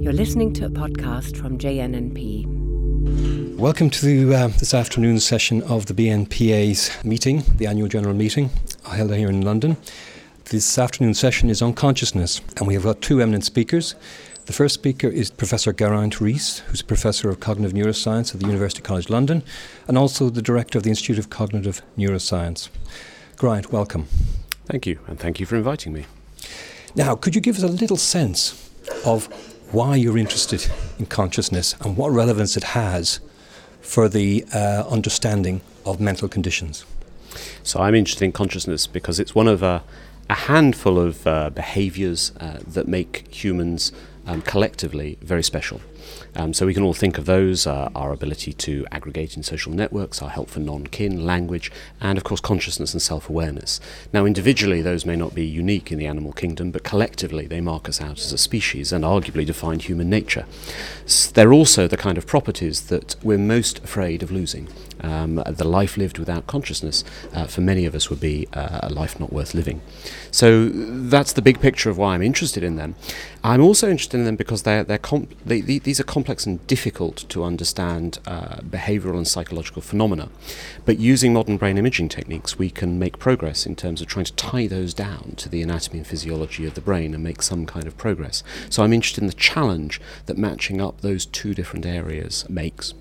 You're listening to a podcast from JNNP. Welcome to uh, this afternoon's session of the BNPA's meeting, the annual general meeting held here in London. This afternoon's session is on consciousness, and we have got two eminent speakers. The first speaker is Professor Geraint Rees, who's a professor of cognitive neuroscience at the University College London and also the director of the Institute of Cognitive Neuroscience. Geraint, welcome. Thank you, and thank you for inviting me. Now, could you give us a little sense of why you're interested in consciousness and what relevance it has for the uh, understanding of mental conditions. So, I'm interested in consciousness because it's one of a, a handful of uh, behaviors uh, that make humans um, collectively very special. Um, so we can all think of those uh, our ability to aggregate in social networks, our help for non kin, language, and of course consciousness and self awareness. Now, individually, those may not be unique in the animal kingdom, but collectively, they mark us out as a species and arguably define human nature. S- they're also the kind of properties that we're most afraid of losing. Um, the life lived without consciousness, uh, for many of us, would be uh, a life not worth living. So that's the big picture of why I'm interested in them. I'm also interested in them because they're, they're comp- they, these are complex and difficult to understand uh, behavioral and psychological phenomena. But using modern brain imaging techniques, we can make progress in terms of trying to tie those down to the anatomy and physiology of the brain and make some kind of progress. So I'm interested in the challenge that matching up those two different areas makes.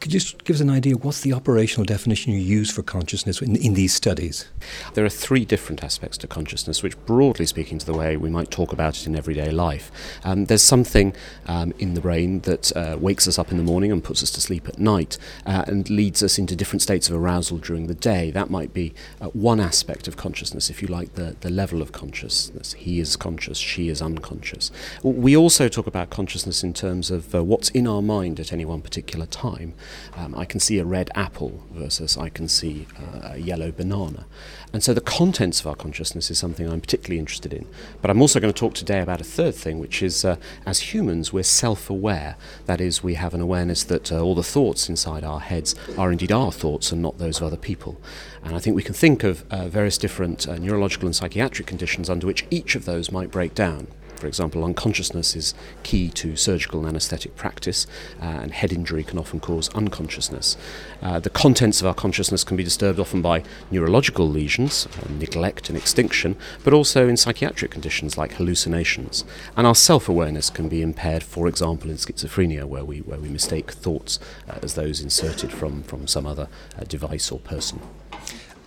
Could you just give us an idea what's the operational definition you use for consciousness in, in these studies? There are three different aspects to consciousness, which, broadly speaking, to the way we might talk about it in everyday life. Um, there's something um, in the brain that uh, wakes us up in the morning and puts us to sleep at night uh, and leads us into different states of arousal during the day. That might be uh, one aspect of consciousness, if you like, the, the level of consciousness. He is conscious, she is unconscious. We also talk about consciousness in terms of uh, what's in our mind at any one particular time. Um, I can see a red apple versus I can see uh, a yellow banana. And so the contents of our consciousness is something I'm particularly interested in. But I'm also going to talk today about a third thing, which is uh, as humans, we're self aware. That is, we have an awareness that uh, all the thoughts inside our heads are indeed our thoughts and not those of other people. And I think we can think of uh, various different uh, neurological and psychiatric conditions under which each of those might break down. For example, unconsciousness is key to surgical and anaesthetic practice, uh, and head injury can often cause unconsciousness. Uh, the contents of our consciousness can be disturbed often by neurological lesions, uh, neglect and extinction, but also in psychiatric conditions like hallucinations. And our self awareness can be impaired, for example, in schizophrenia, where we, where we mistake thoughts uh, as those inserted from, from some other uh, device or person.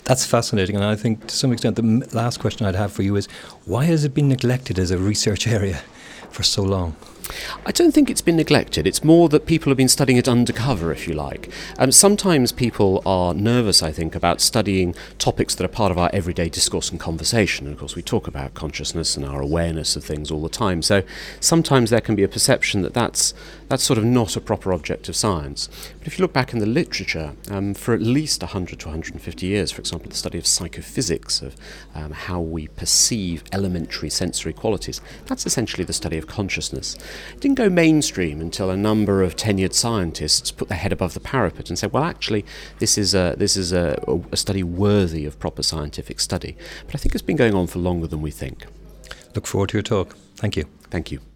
That's fascinating, and I think to some extent the last question I'd have for you is why has it been neglected as a research area for so long? I don't think it's been neglected. It's more that people have been studying it undercover, if you like. Um, sometimes people are nervous, I think, about studying topics that are part of our everyday discourse and conversation. And of course, we talk about consciousness and our awareness of things all the time. So sometimes there can be a perception that that's, that's sort of not a proper object of science. But if you look back in the literature, um, for at least 100 to 150 years, for example, the study of psychophysics, of um, how we perceive elementary sensory qualities, that's essentially the study of consciousness. It didn't go mainstream until a number of tenured scientists put their head above the parapet and said, well, actually, this is a, this is a, a study worthy of proper scientific study. But I think it's been going on for longer than we think. Look forward to your talk. Thank you. Thank you.